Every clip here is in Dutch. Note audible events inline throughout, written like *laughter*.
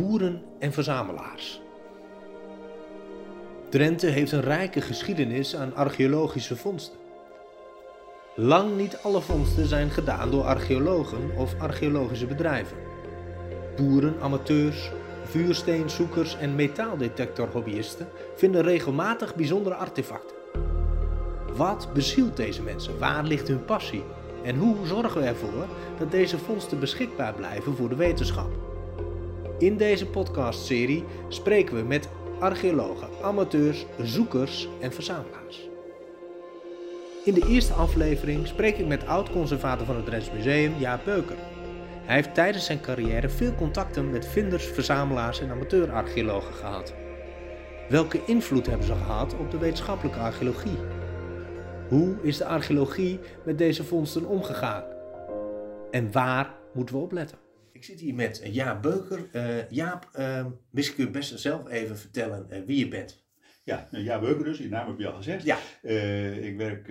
boeren en verzamelaars. Drenthe heeft een rijke geschiedenis aan archeologische vondsten. Lang niet alle vondsten zijn gedaan door archeologen of archeologische bedrijven. Boeren, amateurs, vuursteenzoekers en metaaldetectorhobbyisten vinden regelmatig bijzondere artefacten. Wat bezielt deze mensen? Waar ligt hun passie? En hoe zorgen we ervoor dat deze vondsten beschikbaar blijven voor de wetenschap? In deze podcastserie spreken we met archeologen, amateurs, zoekers en verzamelaars. In de eerste aflevering spreek ik met oud-conservator van het Drents Museum, Jaap Beuker. Hij heeft tijdens zijn carrière veel contacten met vinders, verzamelaars en amateurarcheologen gehad. Welke invloed hebben ze gehad op de wetenschappelijke archeologie? Hoe is de archeologie met deze vondsten omgegaan? En waar moeten we op letten? Ik zit hier met Jaap Beuker. Uh, Jaap, uh, misschien kun je best zelf even vertellen uh, wie je bent. Ja, Jaap Beuker dus, je naam heb je al gezegd. Ja. ik werk,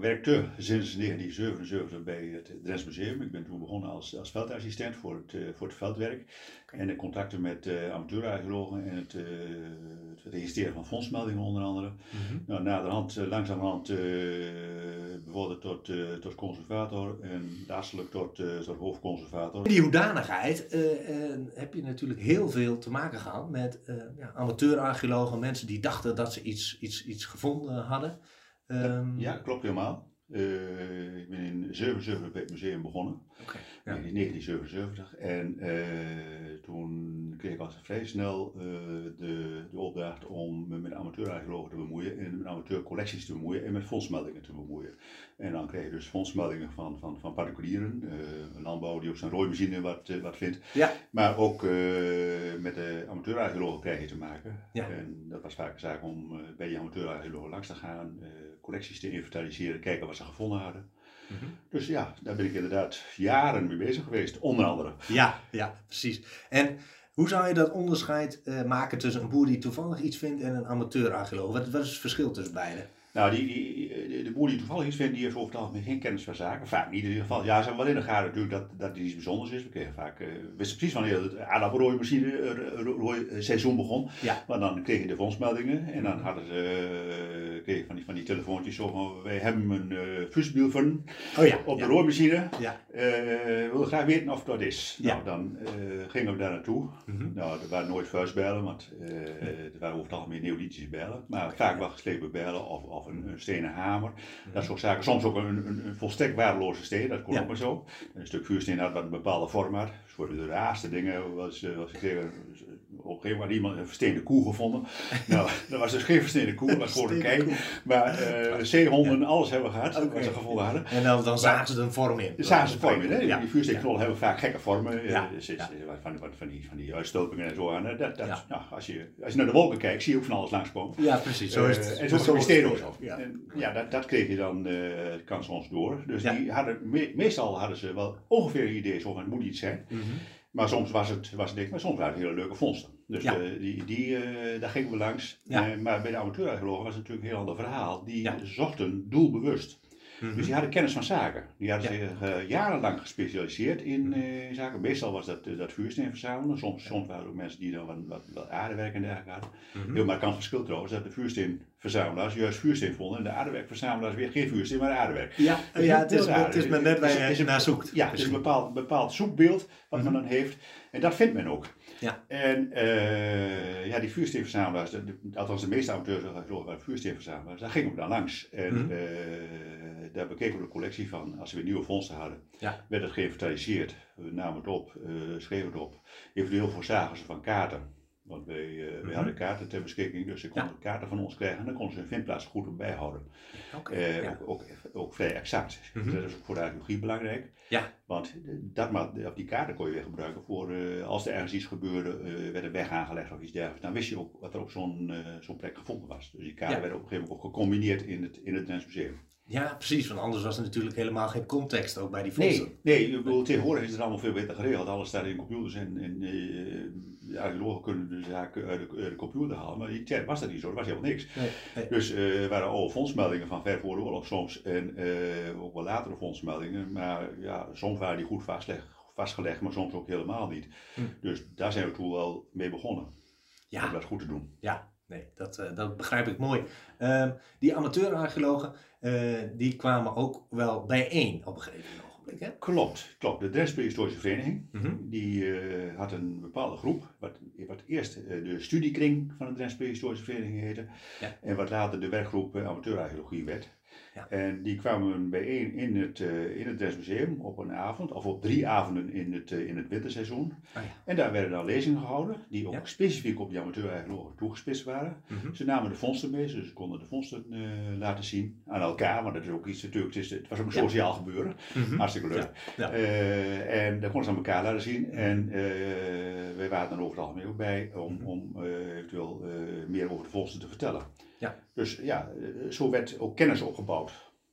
werkte sinds 1977 bij het Drents Museum. Ik ben toen begonnen als, als veldassistent voor het, voor het veldwerk. En de contacten met amateurarcheologen en het, het registreren van fondsmeldingen onder andere. Mm -hmm. nou, naderhand, langzamerhand bevorderd tot, tot conservator en laatstelijk tot, tot hoofdconservator. In die hoedanigheid heb je natuurlijk heel veel te maken gehad met ja, amateurarcheologen, mensen die dachten dat ze iets, iets, iets gevonden hadden. Um, ja, klopt helemaal. Uh, ik ben in 77 bij het museum begonnen, okay, ja. in 1977. En kreeg vrij snel uh, de, de opdracht om me met amateurarcheologen te bemoeien en met amateurcollecties te bemoeien en met fondsmeldingen te bemoeien. En dan kreeg je dus fondsmeldingen van, van, van particulieren, een landbouw die op zijn rooimachine wat, wat vindt. Ja. Maar ook met de amateurarcheologen krijg je te maken. Ja. En dat was vaak een zaak om bij die amateurarcheologen langs te gaan, collecties te inventariseren, kijken wat ze gevonden hadden. Mm -hmm. Dus ja, daar ben ik inderdaad jaren mee bezig geweest, onder andere. Ja, ja, precies. En hoe zou je dat onderscheid uh, maken tussen een boer die toevallig iets vindt en een amateur-archeoloog? Wat, wat is het verschil tussen beiden? Nou, die, die, de boer die toevallig iets vindt, die heeft over het algemeen geen kennis van zaken. Vaak niet in ieder geval. Ja, ze hebben wel in de gaten natuurlijk dat, dat iets bijzonders is. We kregen vaak, uh, wisten precies wanneer het aardappelrooimachine uh, seizoen begon. Ja. Maar dan kreeg je de fondsmeldingen en dan hadden ze, kreeg van die, van die telefoontjes van, wij hebben een uh, fusbiel van oh, ja. op de ja. rooimachine. Ja. we willen graag weten of dat is. Nou, dan gingen we daar naartoe. Mm -hmm. Nou, er waren nooit vuistbijlen, want er waren over het algemeen neolithische bijlen. Maar Okay, vaak wel geslepen bijlen of, of een, een stenen hamer. Dat soort zaken. Soms ook een, een, een volstrekt waardeloze steen, dat kon ook maar zo. Een stuk vuursteen had wat een bepaalde vorm had. Voor de raarste dingen was, eh, was ik op een gegeven moment had iemand een versteende koe gevonden. *laughs* nou, dat was dus geen versteende koe, was gewoon een kei. *laughs* Maar eh, zeehonden, alles hebben we gehad, Oké. wat ze gevonden hadden. En dan, dan zagen ze er een vorm in. De Zaanse vormen, hè? Ja. die vuursteenknollen hebben vaak gekke vormen. eh, Ja. is- van, van, van, die, van die uitstulpingen en zo. Eh, dat, dat, Ja. nou, als, je, als je naar de wolken kijkt, zie je ook van alles langskomen. Ja, precies. Zo is het. Eh, en zo is het steden ook zo. Ja. Dat, dat kreeg je dan, eh kan soms door. Dus die hadden, me- meestal hadden ze wel ongeveer een idee zo van het moet iets zijn. Mhm. Maar soms was het, was het niks, maar soms waren het hele leuke vondsten. Dus Ja. eh, die, die, eh, daar gingen we langs. Ja. Eh, maar bij de amateurarcheologen was het natuurlijk een heel ander verhaal. Die Ja. zochten doelbewust. Mhm. Dus die hadden kennis van zaken. Die hadden Ja. zich eh, jarenlang gespecialiseerd in eh, zaken. Meestal was dat, eh, dat vuursteen verzamelen. Soms, soms waren er ook mensen die dan wat, wat, wat aardewerk en dergelijke hadden. Mhm. Heel markant verschil trouwens, dat de vuursteenverzamelaars juist vuursteen vonden en de aardewerkverzamelaars weer geen vuursteen, maar aardewerk. Ja, ja, het is, Heel raar. het is maar net waar je naar zoekt. Ja, het is een bepaald, bepaald zoekbeeld wat men dan heeft. En dat vindt men ook. Ja. En eh, ja, die vuursteenverzamelaars, de, de- althans de meeste amateurs ik, vuursteenverzamelaars, daar gingen we dan langs. En Mhm. eh, daar bekeken we de collectie van. Als we weer nieuwe vondsten hadden, Ja. werd het geïnventariseerd. We namen het op, eh, schreven het op. Eventueel voorzagen ze van kaarten. Want wij, eh, wij Mhm. hadden kaarten ter beschikking, dus ze konden Ja. kaarten van ons krijgen en dan konden ze hun vindplaats goed op bijhouden. Eh, ja. ook, ook, ook vrij exact. Mhm. Dat is ook voor de archeologie belangrijk. Ja. Want dat, ma- of die kaarten kon je weer gebruiken voor eh, als er ergens iets gebeurde, eh, werd een weg aangelegd of iets dergelijks. Dan wist je ook wat er op zo'n eh, zo'n plek gevonden was. Dus die kaarten Ja. werden op een gegeven moment ook gecombineerd in het, in het Drents Museum. Ja, precies. Want anders was er natuurlijk helemaal geen context ook bij die Nee, vondsten. nee ik bedoel, tegenwoordig is het allemaal veel beter geregeld. Alles staat in computers en, en eh, de archeologen kunnen de zaken uit de, uit de computer halen. Maar die tijd was dat niet zo, er was helemaal niks. Nee, nee. Dus eh, er waren oude fondsmeldingen van ver voor de oorlog soms en eh, ook wel latere fondsmeldingen. Maar ja, soms waren die goed vastleg, vastgelegd, maar soms ook helemaal niet. Hm. Dus daar zijn we toen wel mee begonnen. Ja. Om dat goed te doen. Ja, nee, dat, uh, dat begrijp ik mooi. Uh, die amateurarcheologen, uh, die kwamen ook wel bijeen op een gegeven moment. Hè? Klopt, klopt. De Drents Prehistorische Vereniging, Mhm. die uh, had een bepaalde groep, wat, wat eerst uh, de studiekring van de Drents Prehistorische Vereniging heette, Ja. en wat later de werkgroep amateurarcheologie werd. Ja. En die kwamen bijeen in het, uh, in het op een avond, of op drie avonden in het, uh, in het winterseizoen. Ah, ja. En daar werden dan lezingen gehouden, die ook Ja. specifiek op die amateurarcheologen toegespitst waren. Mhm. Ze namen de vondsten mee, dus ze konden de vondsten uh, laten zien aan elkaar, want dat is ook iets natuurlijk, het, is, het was ook een sociaal gebeuren. Mhm. Hartstikke leuk. Eh, en dat konden ze aan elkaar laten zien. En eh, wij waren er over het algemeen ook bij om, Mhm. om eh, eventueel eh, meer over de vondsten te vertellen. Ja. Dus ja, eh, zo werd ook kennis opgebouwd.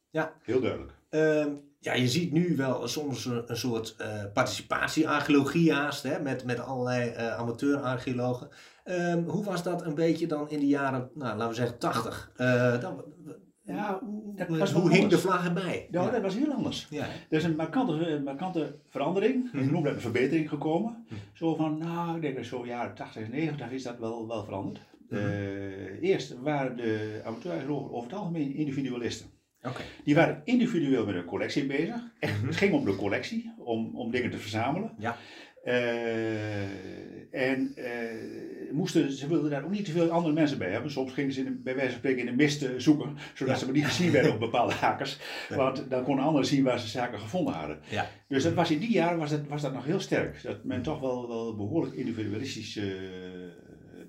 Ja. Heel duidelijk. Ehm, ja, je ziet nu wel soms een, een soort eh participatie-archeologie haast, hè, met, met allerlei eh amateur-archeologen. Ehm, hoe was dat een beetje dan in de jaren, nou, laten we zeggen, 80? Eh, dan, Ja, dat hoe was hoe hing de vlag erbij? Ja, ja. dat was heel anders. Ja. Er is een markante, een markante verandering, ik noem dat een verbetering gekomen. Mhm. Zo van, nou, ik denk dat zo jaren 80 en 90 is dat wel, wel veranderd. Mhm. Eh, eerst waren de amateurarcheologen over het algemeen individualisten. Die waren individueel met een collectie bezig. Echt, Mhm. Het ging om de collectie, om, om dingen te verzamelen. Ja. Eh, en eh, moesten, ze wilden daar ook niet te veel andere mensen bij hebben. Soms gingen ze in, de- bij wijze van spreken in de mist zoeken, zodat Ja. ze maar niet gezien werden op bepaalde *laughs* hakers. Want dan konden anderen zien waar ze zaken gevonden hadden. Ja. Dus dat was in die jaren was dat, was dat nog heel sterk. Dat men toch wel, wel behoorlijk individualistisch eh,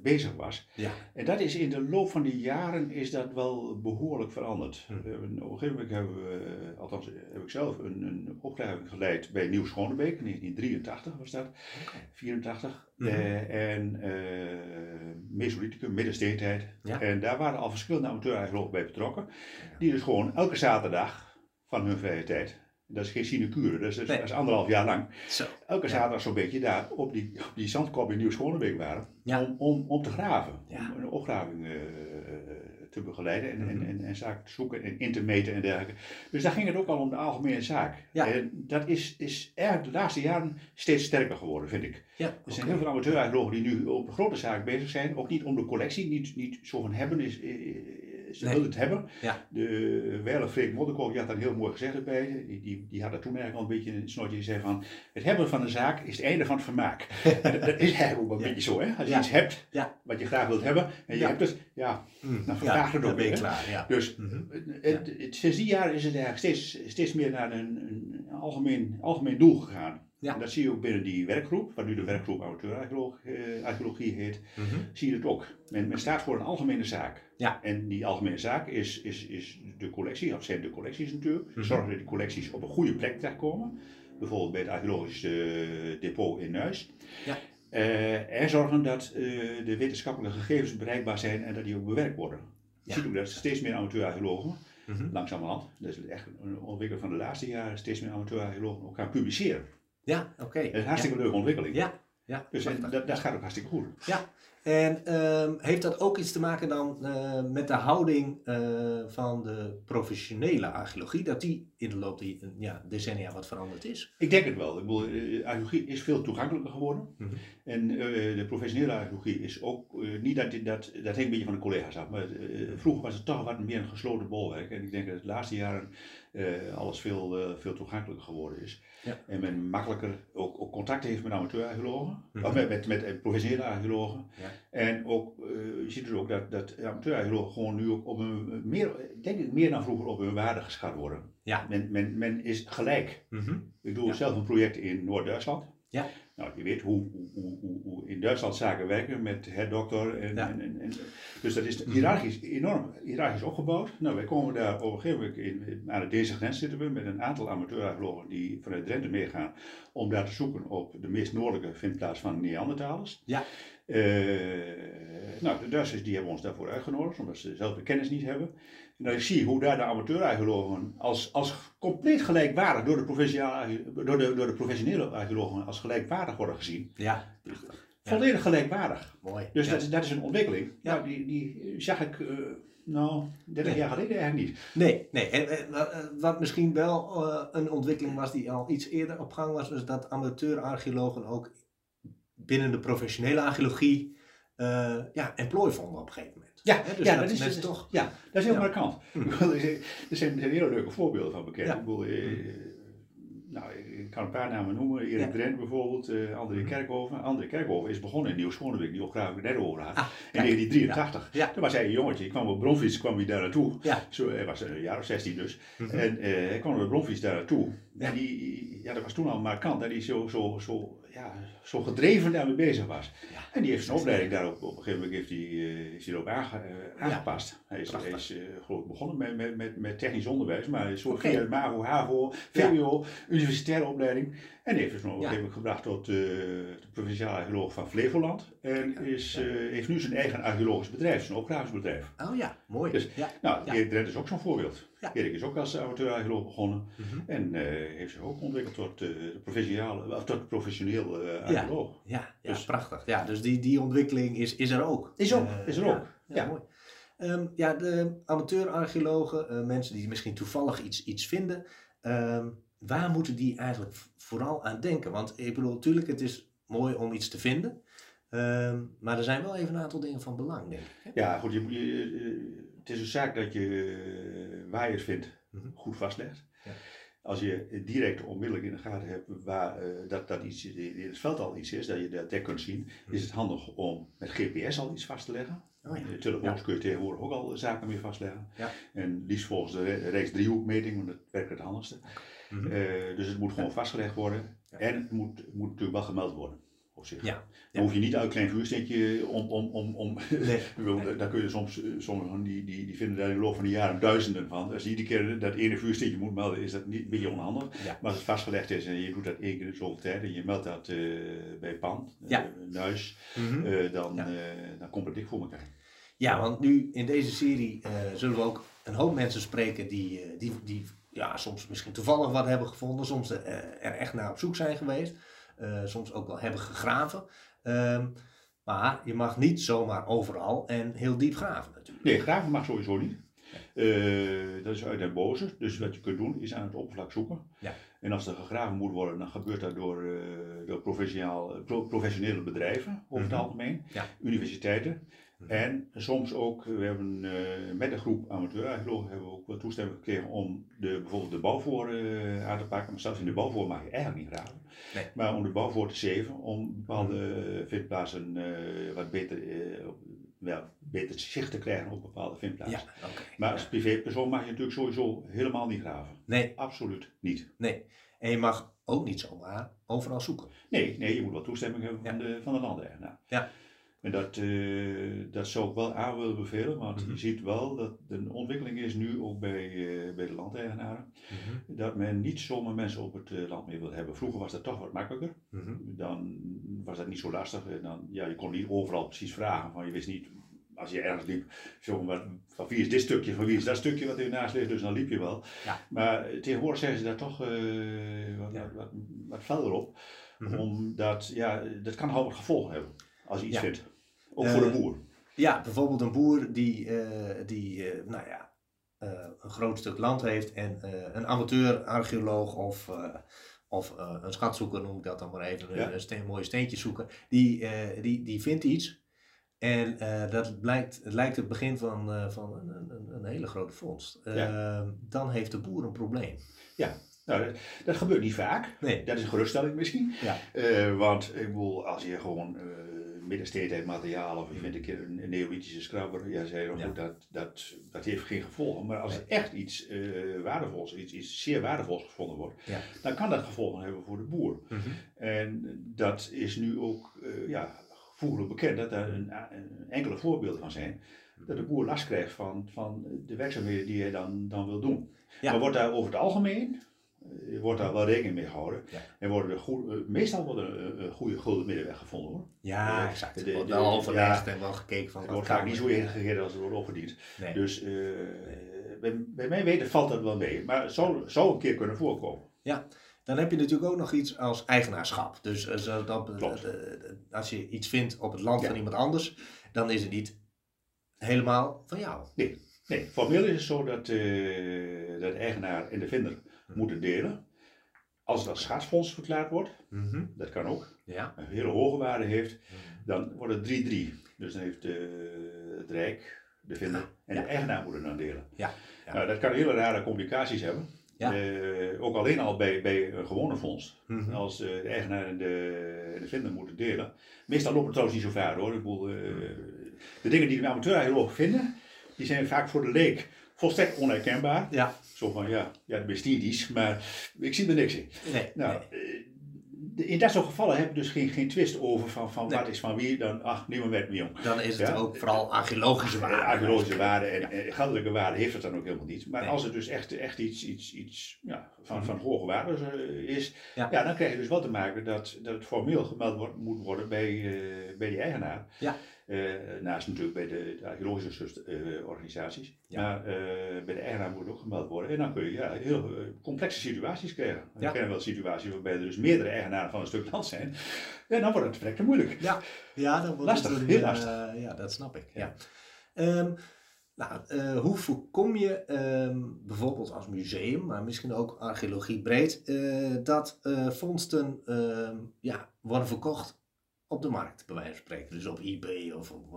bezig was. Ja. En dat is in de loop van die jaren is dat wel behoorlijk veranderd. Hm. Op een gegeven moment hebben we, eh, althans heb ik zelf een, een geleid bij Nieuw Schonebeek, in 1983 was dat, 84. Mhm. Eh, en eh Mesolithicum, middensteentijd. Ja. En daar waren al verschillende amateurarcheologen bij betrokken, die dus gewoon elke zaterdag van hun vrije tijd, dat is geen sinecure, dat is, dat is- Nee. dat is anderhalf jaar lang, Zo. elke Ja. zaterdag zo'n beetje daar op die, op die zandkop in Nieuw Schonebeek waren, Ja. om, om, om te graven, Ja. om een opgraving eh, te begeleiden en, en, Mhm. en, en zaken te zoeken en in te meten en dergelijke. Dus daar ging het ook al om de algemene zaak. Ja. En dat is, is eigenlijk de laatste jaren steeds sterker geworden, vind ik. Ja. Er zijn heel veel amateurarcheologen die nu op grote zaak bezig zijn, ook niet om de collectie, niet, niet zo van hebben, is, eh, ze Nee. willen het hebben. Ja. De Weiler Freek Modderkool, die had daar heel mooi gezegd erbij, die, die, die had daar toen eigenlijk al een beetje een snortje, die zei van, het hebben van een zaak is het einde van het vermaak. *laughs* Dat, dat is eigenlijk ook wel een beetje zo, hè? Als je iets hebt, wat je graag wilt hebben, en je hebt het, ja, Hm. dan vervaagt het ook weer, klaar. Dus Mhm. het, het, sinds die jaren is het eigenlijk steeds, steeds meer naar een, een algemeen, algemeen doel gegaan. Ja. En dat zie je ook binnen die werkgroep, wat nu de werkgroep amateurarcheologie heet, Mhm. zie je het ook. Men, men staat voor een algemene zaak. Ja. En die algemene zaak is, is, is de collectie, of zijn de collecties natuurlijk. Mhm. Zorgen dat die collecties op een goede plek terechtkomen. Bijvoorbeeld bij het archeologisch eh, depot in Nuis. Ja. Eh, en zorgen dat eh, de wetenschappelijke gegevens bereikbaar zijn en dat die ook bewerkt worden. Je ziet ook dat steeds meer amateurarcheologen, Mhm. langzamerhand, dat is echt een ontwikkeling van de laatste jaren, steeds meer amateurarcheologen ook gaan publiceren. Ja, oké. Dat is een hartstikke leuke ontwikkeling. Ja. Ja. Dus en, prachtig. dat, dat gaat ook hartstikke goed. En ehm, heeft dat ook iets te maken dan eh, met de houding eh, van de professionele archeologie? Dat die in de loop der ja, decennia wat veranderd is? Ik denk het wel. Ik bedoel, eh, archeologie is veel toegankelijker geworden. Mhm. En eh, de professionele archeologie is ook, eh, niet dat, dat, dat hangt een beetje van de collega's af, maar eh, vroeger was het toch wat meer een gesloten bolwerk. En ik denk dat de laatste jaren eh, alles veel, eh, veel toegankelijker geworden is. Ja. En men makkelijker ook, ook contact heeft met amateurarcheologen, Mhm. of met, met, met eh, professionele archeologen. Ja. En ook, eh, je ziet dus ook dat, dat amateurarcheologen gewoon nu ook op een, meer, denk ik meer dan vroeger op hun waarde geschat worden. Ja. Men, men, men is gelijk. Mhm. Ik doe Ja. zelf een project in Noord-Duitsland. Ja. Nou, je weet hoe, hoe, hoe, hoe in Duitsland zaken werken met het dokter. En, Ja. en, en, en- dus dat is hiërarchisch enorm hiërarchisch opgebouwd. Nou, wij komen daar op een gegeven moment in, aan de deze grens zitten we met een aantal amateurarcheologen die vanuit Drenthe meegaan om daar te zoeken op de meest noordelijke vindplaats van Neandertalers. Ja. Eh, nou, de Duitsers die hebben ons daarvoor uitgenodigd, omdat ze zelf de kennis niet hebben. En dan zie hoe daar de amateurarcheologen als, als compleet gelijkwaardig door de, door, de, door de professionele archeologen als gelijkwaardig worden gezien. Ja. volledig gelijkwaardig. Mooi. Dus dat, is, dat is een ontwikkeling. Ja. die, die zag ik, uh, nou, 30 jaar geleden eigenlijk niet. Nee, nee. En, wat misschien wel een ontwikkeling was die al iets eerder op gang was, was dat amateur-archeologen ook binnen de professionele archeologie ja, employ vonden op een gegeven moment. Ja, dus ja, dat, is, dus toch. Ja, dat is heel ja. markant. Hm. Er zijn hele leuke voorbeelden van bekend. Ik bedoel, nou, ik kan een paar namen noemen. Erik ja. Drent bijvoorbeeld, uh, André mhm. Kerkhoven. André Kerkhoven is begonnen in Nieuw-Schonewijk, die graag net over had. Ah, in 1983. Ja. Toen was hij een jongetje. Ik kwam op Bronfiets, kwam hij daar naartoe. Zo, hij was een jaar of 16 dus. -hmm. En uh, hij kwam op Bronfiets daar naartoe. En die, ja, dat was toen al markant. Dat hij zo, zo, zo, ja, zo gedreven daarmee bezig was. Ja. En die heeft zijn opleiding daarop, op een gegeven moment heeft hij, uh, is hij erop aange, uh, aangepast. Hij is, hij is uh, begonnen met, met, met, met technisch onderwijs, maar zo okay. via het MAVO, HAVO, VWO, universitaire opleiding. En heeft dus nog op een gegeven moment gebracht tot de provinciale archeoloog van Flevoland. En is, heeft nu zijn eigen archeologisch bedrijf, zijn opgravingsbedrijf. Oh ja, mooi. Dus, ja. Nou, Erik Drent is ook zo'n voorbeeld. Ja. Erik is ook als amateur-archeoloog begonnen mm -hmm. en heeft zich ook ontwikkeld tot, de provinciale, of tot professioneel archeoloog. Ja, ja, ja dus, prachtig. Ja, dus die, die ontwikkeling is, is er ook. Is, ook, is er ook. Ja, mooi. Um, ja, de amateur-archeologen, uh, mensen die misschien toevallig iets, iets vinden, um, waar moeten die eigenlijk vooral aan denken? Want ik bedoel, natuurlijk, het is mooi om iets te vinden, um, maar er zijn wel even een aantal dingen van belang, denk ik. Hè? Ja, goed, je, je, het is een zaak dat je je het vindt -hmm. goed vastlegt. Ja. Als je direct onmiddellijk in de gaten hebt waar, uh, dat, dat iets in het veld al iets is, dat je dat direct kunt zien, is het handig om met GPS al iets vast te leggen. Oh ja. Telefoons ja. kun je tegenwoordig ook al zaken mee vastleggen. Ja. En liefst volgens de reeks driehoekmeting, want dat werkt het handigste. Mm -hmm. uh, dus het moet gewoon vastgelegd worden. En het moet, moet natuurlijk wel gemeld worden op zich. Ja. Dan hoef je niet uit een klein vuursteentje om. om, om, om *laughs* nee. daar kun je soms, eh, sommigen die, die, die vinden daar in de loop van de jaren duizenden van. Als je iedere keer dat ene vuursteentje moet melden, is dat niet een beetje onhandig. Maar als het vastgelegd is en je doet dat één keer in zoveel tijd en je meldt dat uh, bij PAN, ja. uh, Nuis, mm -hmm. uh, dan, dan komt het dik voor elkaar. Ja, want nu in deze serie zullen we ook een hoop mensen spreken die, die, die ja, soms misschien toevallig wat hebben gevonden, soms er echt naar op zoek zijn geweest. Uh, soms ook wel hebben gegraven. Um, maar je mag niet zomaar overal en heel diep graven natuurlijk. Nee, graven mag sowieso niet. Uh, dat is uit den boze. Dus wat je kunt doen is aan het oppervlak zoeken. Ja. En als er gegraven moet worden, dan gebeurt dat door, uh, door professionele bedrijven over het mm -hmm. algemeen, ja. universiteiten. En soms ook, we hebben uh, met een groep amateur-archeologen hebben we ook wel toestemming gekregen om de, bijvoorbeeld de bouwvoor uh, aan te pakken. Maar zelfs in de bouwvoor mag je eigenlijk niet graven. Nee. Maar om de bouwvoor te zeven, om bepaalde uh, vindplaatsen wat beter, wel, beter zicht te krijgen op bepaalde vindplaatsen. Ja, okay. Maar als privépersoon mag je natuurlijk sowieso helemaal niet graven. Nee. Absoluut niet. Nee. En je mag ook niet zomaar overal zoeken. Nee, nee je moet wel toestemming hebben van, de, van de landeigenaar. Ja. En dat, uh, dat zou ik wel aan willen bevelen, want mm -hmm. je ziet wel dat de ontwikkeling is nu ook bij, uh, bij de landeigenaren, mm -hmm. dat men niet zomaar mensen op het uh, land meer wil hebben. Vroeger was dat toch wat makkelijker, mm -hmm. dan was dat niet zo lastig. En dan, ja, je kon niet overal precies vragen, van je wist niet, als je ergens liep, zo, wat, van wie is dit stukje, van wie is dat stukje wat ernaast ligt, dus dan liep je wel. Ja. Maar tegenwoordig zeggen ze daar toch wat, ja. wat, wat, wat verder op, omdat ja, dat kan wat gevolgen hebben als je iets vindt. Ook voor de boer. Ja, bijvoorbeeld een boer die, uh, die uh, nou ja, een groot stuk land heeft en een amateur-archeoloog of, of een schatzoeker, noem ik dat dan maar even, ja. een steen, mooie steentje zoeken, die, die, die vindt iets. En dat blijkt, het lijkt het begin van, van een, een, een hele grote vondst. Ja. Dan heeft de boer een probleem. Ja, nou, dat, dat, gebeurt niet vaak. Nee. Dat is een geruststelling misschien. Ja. want ik bedoel, als je gewoon middensteedtijd materiaal of je vindt een keer een, een neolithische scrabber, ja, zei je, ja. goed, dat, dat, dat heeft geen gevolgen. Maar als er echt iets uh, waardevols, iets, iets zeer waardevols gevonden wordt, ja. dan kan dat gevolgen hebben voor de boer. Mm -hmm. En dat is nu ook uh, ja, bekend dat daar een, een, enkele voorbeelden van zijn. Dat de boer last krijgt van, van de werkzaamheden die hij dan, dan wil doen. Maar wordt daar over het algemeen je wordt daar wel rekening mee gehouden. Ja. En worden er goed, eh, meestal wordt er een, een goede gulden middenweg gevonden hoor. Ja, exact. Er wordt wel overlegd en wel gekeken van. Er wordt vaak niet zo ingegeten als er wordt opgediend. Nee. Dus uh, bij, bij mij weten valt dat wel mee. Maar het zou, zou een keer kunnen voorkomen. Ja, Dan heb je natuurlijk ook nog iets als eigenaarschap. Dus uh, dat, als je iets vindt op het land van iemand anders, dan is het niet helemaal van jou. Nee, nee. formeel is het zo dat, uh, de eigenaar en de vinder. Moeten delen. Als het als schaatsfonds verklaard wordt, mhm. dat kan ook, ja. een hele hoge waarde heeft, mhm. dan wordt het 3-3. Dus dan heeft het Rijk, de vinder en de eigenaar moeten dan delen. Ja. Nou, dat kan hele rare complicaties hebben. Uh, ook alleen al bij, bij een gewone fonds. Mhm. Als uh, de eigenaar en de, de vinder moeten delen. Meestal loopt het trouwens niet zo ver hoor. Ik bedoel, uh, de dingen die de amateur vinden, die zijn vaak voor de leek volstrekt onherkenbaar. Ja. Zo van, ja, ja dat is niet maar ik zie er niks in. Nee, nou, nee in dat soort gevallen heb je dus geen, geen twist over van, van wat is van wie, dan ach, niemand met me jong. Dan is het ook vooral archeologische waarde. archeologische waarde en, ja. geldelijke waarde heeft het dan ook helemaal niet. Maar als het dus echt, echt iets, iets, iets ja, van, mhm. van hoge waarde eh, is, ja. dan krijg je dus wel te maken dat, dat het formeel gemeld wordt, moet worden bij, uh, bij die eigenaar. Ja. Uh, naast natuurlijk bij de, de archeologische uh, organisaties. Ja. Maar bij de eigenaar moet ook gemeld worden. En dan kun je ja, heel complexe situaties krijgen. We kennen wel situaties waarbij er dus meerdere eigenaren van een stuk land zijn. En dan wordt het verrekte moeilijk. Ja, ja dan wordt lastig, het heel lastig. ja, dat snap ik. Ja. Um, nou, hoe voorkom je um, bijvoorbeeld als museum, maar misschien ook archeologie breed, dat vondsten um, ja, worden verkocht op de markt, bij wijze van spreken. Dus op eBay of op,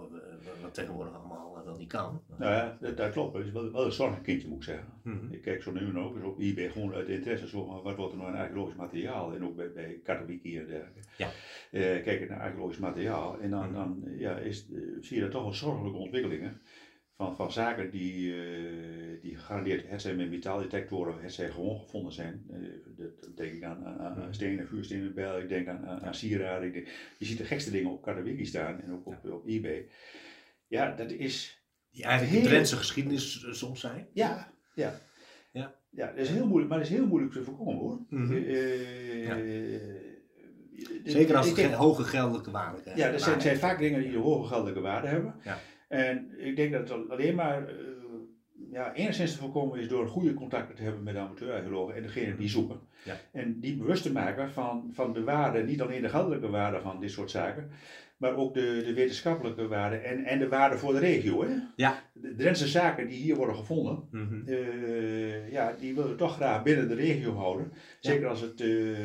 wat tegenwoordig allemaal wel niet kan. Nou ja, dat, dat klopt. Het is wel, wel een zorgkindje, moet ik zeggen. Mhm. Ik kijk zo nu en ook op eBay gewoon uit interesse zo wat wordt er nou aan archeologisch materiaal en ook bij, bij en dergelijke. Ja. Kijk naar archeologisch materiaal en dan, mhm. dan ja, is, zie je daar toch wel zorgelijke ontwikkelingen van, van zaken die, uh, die gegarandeerd het zijn met metaaldetectoren, het zijn gewoon gevonden zijn. Uh, dat denk ik aan, aan, aan stenen, vuurstenen, bijl, ik denk aan, aan, aan sieraden. je ziet de gekste dingen op Katawiki staan en ook op, ja. op eBay. Ja, dat is... Die eigenlijk heel... Drentse geschiedenis eh, soms zijn. Ja, ja. Ja. ja, dat is heel moeilijk, maar dat is heel moeilijk te voorkomen hoor. Mm -hmm. ja. Zeker als het geen hoge geldelijke waarde hebben. Ja, er zijn, zijn, vaak dingen die een hoge geldelijke waarde hebben. Ja. En ik denk dat het alleen maar uh, ja, enigszins te voorkomen is door goede contacten te hebben met de amateurarcheologen en degene die zoeken. Ja. En die bewust te maken van, van de waarde, niet alleen de geldelijke waarde van dit soort zaken, maar ook de, de wetenschappelijke waarde en, en de waarde voor de regio. Hè? Ja. De Drentse zaken die hier worden gevonden, mm ja, die willen we toch graag binnen de regio houden. Zeker als het uh,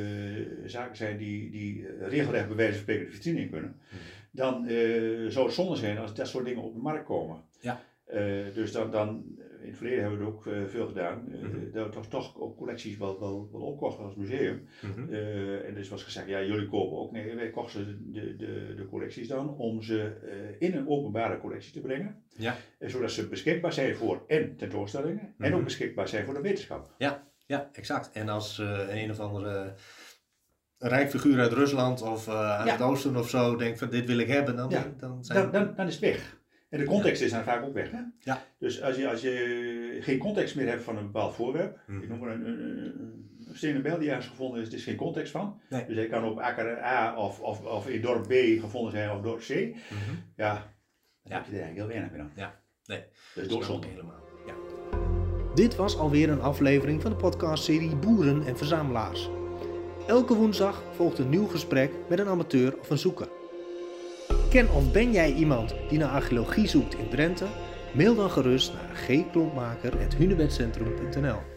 zaken zijn die, die regelrecht bij wijze van spreken de vitrine in kunnen. Mhm dan uh, zou het zonde zijn als dat soort dingen op de markt komen. Ja. Uh, dus dan, dan, in het verleden hebben we er ook uh, veel gedaan, mm -hmm. dat we toch, toch ook collecties wel, wel, wel opkochten als museum. Mm -hmm. en dus was gezegd, ja jullie kopen ook. Nee, wij kochten de, de, de collecties dan om ze in een openbare collectie te brengen. Ja. zodat ze beschikbaar zijn voor en tentoonstellingen mm -hmm. en ook mhm. beschikbaar zijn voor de wetenschap. Ja, ja exact. En als een of andere rijk figuur uit Rusland of uh, uit het oosten of zo denkt van dit wil ik hebben, dan, dan, zijn... dan, dan, is het weg. En de context is dan vaak ook weg. Hè? Ja. Dus als je, als je geen context meer hebt van een bepaald voorwerp, hmm. ik noem maar een, een, een, stenen bel die ergens gevonden is, er is geen context van. Nee. Dus hij kan op akker A of, of, of in dorp B gevonden zijn of dorp C. Mm -hmm. Ja, dan heb je er eigenlijk heel weinig meer aan. Ja, nee. Dat is doodzonde. helemaal. Ja. Dit was alweer een aflevering van de podcastserie Boeren en Verzamelaars. Elke woensdag volgt een nieuw gesprek met een amateur of een zoeker. Ken of ben jij iemand die naar archeologie zoekt in Drenthe? Mail dan gerust naar gklompmaker.hunebedcentrum.nl